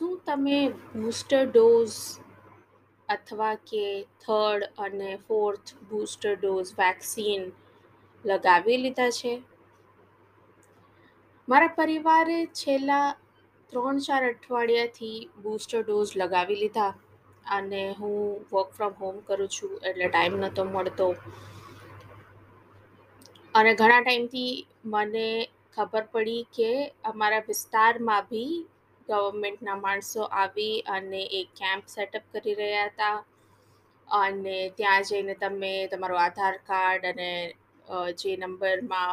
શું તમે booster dose અથવા કે થર્ડ અને ફોર્થ બૂસ્ટર ડોઝ વેક્સિન લગાવી લીધા છે? મારા પરિવારે છેલ્લા ત્રણ ચાર અઠવાડિયાથી બૂસ્ટર ડોઝ લગાવી લીધા અને હું વર્ક ફ્રોમ હોમ કરું છું એટલે ટાઈમ નહોતો મળતો. અને ઘણા ટાઈમથી મને ખબર પડી કે અમારા વિસ્તારમાં બી ગવર્મેન્ટના માણસો આવી અને એક કેમ્પ સેટઅપ કરી રહ્યા હતા. અને ત્યાં જઈને તમે તમારું આધાર કાર્ડ અને જે નંબરમાં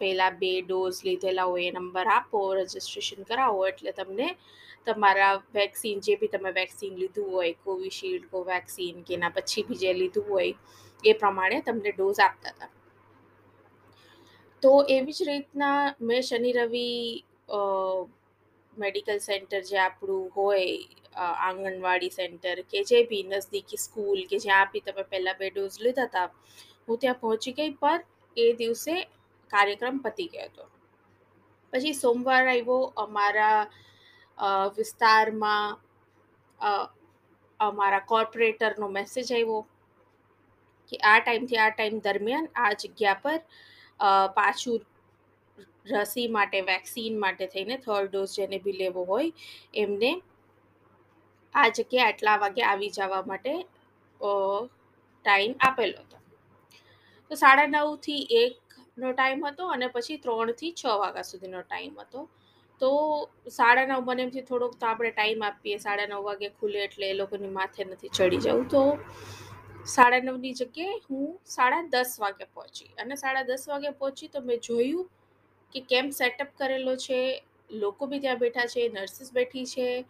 પહેલાં બે ડોઝ લીધેલા હોય એ નંબર આપો, રજિસ્ટ્રેશન કરાવો, એટલે તમને તમારા વેક્સિન, જે બી તમે વેક્સિન લીધું હોય, કોવિશિલ્ડ, કોવેક્સિન કે એના પછી બી જે લીધું હોય, એ પ્રમાણે તમને ડોઝ આપતા હતા. તો એવી જ રીતના મેં શનિ રવિ મેડિકલ સેન્ટર જે આપણું હોય આંગણવાડી સેન્ટર કે જે બી નજદીકી સ્કૂલ કે જ્યાં બી તમે પહેલાં બે ડોઝ લીધા હતા હું ત્યાં પહોંચી ગઈ પર એ દિવસે કાર્યક્રમ પતી ગયો હતો. પછી સોમવાર આવ્યો, અમારા વિસ્તારમાં અમારા કોર્પોરેટરનો મેસેજ આવ્યો કે આ ટાઈમથી આ ટાઈમ દરમિયાન આ જગ્યા પર પાછું રસી માટે, વેક્સિન માટે થઈને થર્ડ ડોઝ જેને બી લેવો હોય, એમને આ જગ્યાએ આટલા વાગે આવી જવા માટે ટાઈમ આપેલો હતો. તો સાડા નવથી એકનો ટાઈમ હતો અને પછી ત્રણથી છ વાગ્યા સુધીનો ટાઈમ હતો. તો સાડા નવ મને એમથી થોડોક તો આપણે ટાઈમ આપીએ, સાડા નવ વાગે ખુલે એટલે એ લોકોની માથે નથી ચડી જવું. તો સાડા નવની જગ્યાએ હું સાડા દસ વાગે પહોંચી અને સાડા દસ વાગે પહોંચી તો મેં જોયું કે કેમ્પ સેટઅપ કરેલો છે? લોકો બી ત્યાં બેઠા છે, નર્સિસ બેઠી છે,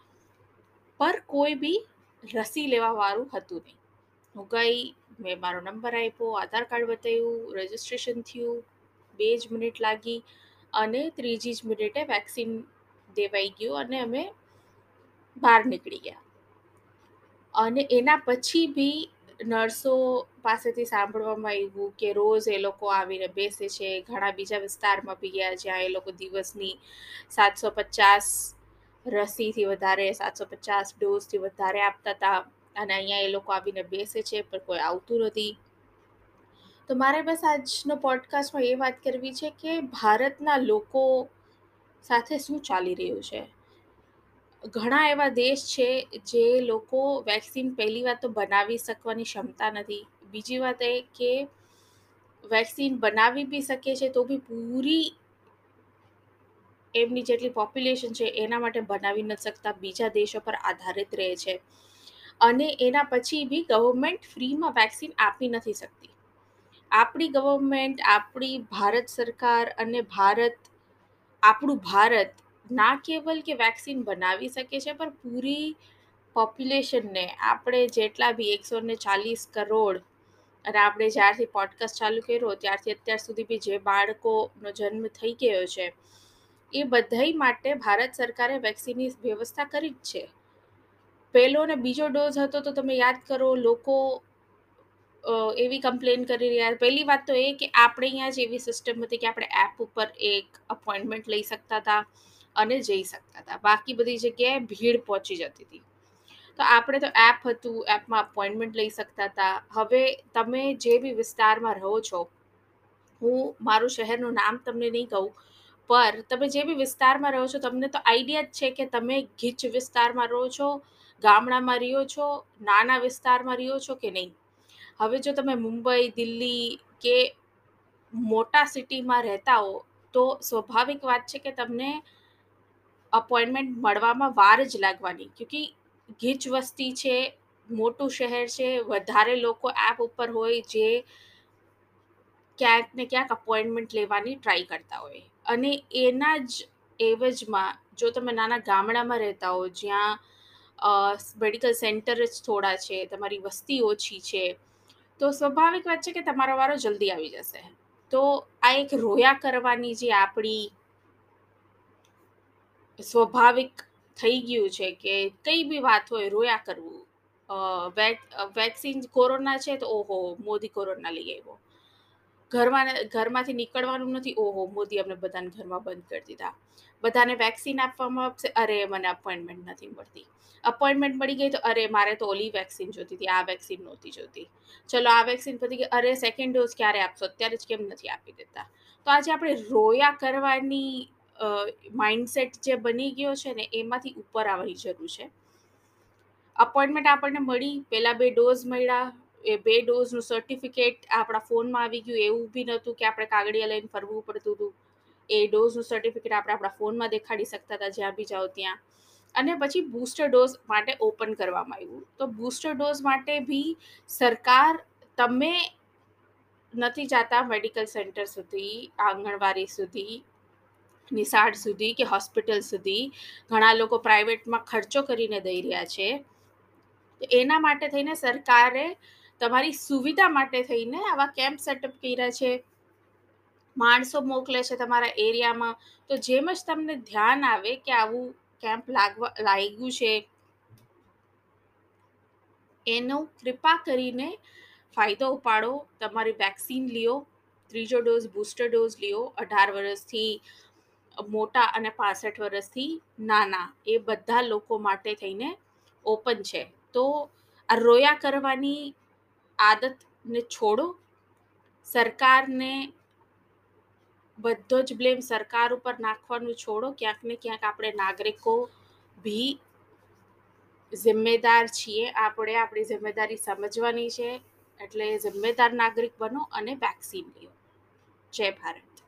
પર કોઈ બી રસી લેવા વાળું હતું નહીં. હું ગઈ, મેં મારો નંબર આપ્યો, આધાર કાર્ડ બતાવ્યું, રજિસ્ટ્રેશન થયું, બે જ મિનિટ લાગી અને ત્રીજી જ મિનિટે વેક્સિન દેવાઈ ગયું અને અમે બહાર નીકળી ગયા. અને એના પછી બી નર્સો પાસેથી સાંભળવામાં આવ્યું કે રોજ એ લોકો આવીને બેસે છે, ઘણા બીજા વિસ્તારમાં બી ગયા જ્યાં એ લોકો દિવસની સાતસો પચાસ રસીથી વધારે સાતસો પચાસ ડોઝથી વધારે આપતા હતા અને અહીંયા એ લોકો આવીને બેસે છે, પણ કોઈ આવતું નથી. તો મારે બસ આજનો પોડકાસ્ટમાં એ વાત કરવી છે કે ભારતના લોકો સાથે શું ચાલી રહ્યું છે? ઘણા એવા દેશ છે જે લોકો વેક્સિન પહેલી વાત તો બનાવી શકવાની ક્ષમતા નથી. બીજી વાત એ કે વેક્સિન બનાવી બી શકે છે તો બી પૂરી એમની જેટલી પોપ્યુલેશન છે એના માટે બનાવી ન શકતા બીજા દેશો પર આધારિત રહે છે. અને એના પછી બી ગવર્મેન્ટ ફ્રીમાં વેક્સિન આપી નથી શકતી. આપણી ગવર્મેન્ટ આપણી ભારત સરકાર અને ભારત, આપણું ભારત ના કેવલ કે વેક્સિન બનાવી શકે છે, પણ પૂરી પોપ્યુલેશનને આપણે જેટલા બી એકસો ને ચાલીસ કરોડ અને આપણે જ્યારથી પોડકાસ્ટ ચાલુ કર્યો, ત્યારથી અત્યાર સુધી બી જે બાળકોનો જન્મ થઈ ગયો છે, એ બધાય માટે ભારત સરકારે વેક્સિનની વ્યવસ્થા કરી જ છે. પહેલો અને બીજો ડોઝ હતો તો તમે યાદ કરો, લોકો એવી કમ્પ્લેન કરી રહ્યા પહેલી વાત તો એ કે આપણે અહીંયા જ એવી સિસ્ટમ હતી કે આપણે એપ ઉપર એક અપોઇન્ટમેન્ટ લઈ શકતા હતા. અને જઈ શકતા હતા. બાકી બધી જગ્યાએ ભીડ પહોંચી જતી હતી. તો આપણે તો એપ હતું એપમાં અપોઇન્ટમેન્ટ લઈ શકતા હતા. હવે તમે જે બી વિસ્તારમાં રહો છો, હું મારું શહેરનું નામ તમને નહીં કહું, પર તમે જે બી વિસ્તારમાં રહો છો, તમને તો આઈડિયા જ છે કે તમે ગીચ વિસ્તારમાં રહો છો, ગામડામાં રહ્યો છો, નાના વિસ્તારમાં રહ્યો છો કે નહીં. હવે જો તમે મુંબઈ, દિલ્હી કે મોટા સિટીમાં રહેતા હો, તો સ્વાભાવિક વાત છે કે તમને અપોઇન્ટમેન્ટ મળવામાં વાર જ લાગવાની. ક્યોંકિ ગીચ વસ્તી છે, મોટું શહેર છે, વધારે લોકો એપ ઉપર હોય જે ક્યાંક ને ક્યાંક અપોઇન્ટમેન્ટ લેવાની ટ્રાય કરતા હોય. અને એના જ એવજમાં જો તમે નાના ગામડામાં રહેતા હો, જ્યાં મેડિકલ સેન્ટર જ થોડા છે, તમારી વસ્તી ઓછી છે, તો સ્વાભાવિક વાત છે કે તમારો વારો જલ્દી આવી જશે. તો આ એક રોયા કરવાની જે આપણી સ્વાભાવિક થઈ ગયું છે કે કઈ બી વાત હોય, રોયા કરવું. વેક્સિન કોરોના છે તો ઓહો, મોદી કોરોના લઈ આવ્યો. ઘરમાં ઘરમાંથી નીકળવાનું નથી, ઓહો, મોદી અમને બધાને ઘરમાં બંધ કરી દીધા. બધાને વેક્સિન આપવામાં આવશે, અરે, મને અપોઇન્ટમેન્ટ નથી મળતી. અપોઇન્ટમેન્ટ મળી ગઈ તો, અરે, મારે તો ઓલી વેક્સિન જોતી હતી, આ વેક્સિન નહોતી જોતી ચલો, આ વેક્સિન પતી ગઈ, અરે સેકન્ડ ડોઝ ક્યારે આપશો? અત્યારે જ કેમ નથી આપી દેતા? તો આજે આપણે રોયા કરવાની માઇન્ડસેટ જે બની ગયો છે ને, એમાંથી ઉપર આવવાની જરૂર છે. અપોઇન્ટમેન્ટ આપણને મળી, પહેલાં બે ડોઝ મળ્યા, એ બે ડોઝનું સર્ટિફિકેટ આપણા ફોનમાં આવી ગયું, એવું બી નહોતું કે આપણે કાગળિયા લઈને ફરવું પડતું હતું. એ ડોઝનું સર્ટિફિકેટ આપણે આપણા ફોનમાં દેખાડી શકતા હતા, જ્યાં બી જાઓ ત્યાં. અને પછી બૂસ્ટર ડોઝ માટે ઓપન કરવામાં આવ્યું. તો બૂસ્ટર ડોઝ માટે બી સરકાર, તમે નથી જાતા મેડિકલ સેન્ટર સુધી, આંગણવાડી સુધી નિશાળ સુધી કે હોસ્પિટલ સુધી ઘણા લોકો પ્રાઇવેટમાં ખર્ચો કરીને દઈ રહ્યા છે. તો એના માટે થઈને સરકારે તમારી સુવિધા માટે થઈને આવા કેમ્પ સેટઅપ કર્યા છે. માણસો મોકલે છે તમારા એરિયામાં. તો જેમ જ તમને ધ્યાન આવે કે આવું કેમ્પ લાગવા, લાગ્યું છે, એનો કૃપા કરીને ફાયદો ઉપાડો. તમારી વેક્સિન લ્યો, ત્રીજો ડોઝ, બૂસ્ટર ડોઝ લ્યો, અઢાર વર્ષથી મોટા અને પાસઠ વર્ષથી નાના, એ બધા લોકો માટે થઈને ઓપન છે. તો આ રોયા કરવાની આદતને છોડો. સરકારને બધો જ બ્લેમ સરકાર ઉપર નાખવાનું છોડો. ક્યાંક ને ક્યાંક આપણે નાગરિકો ભી જિમ્મેદાર છીએ. આપણે આપણી જિમ્મેદારી સમજવાની છે. એટલે જિમ્મેદાર નાગરિક બનો અને વેક્સિન લ્યો. જય ભારત.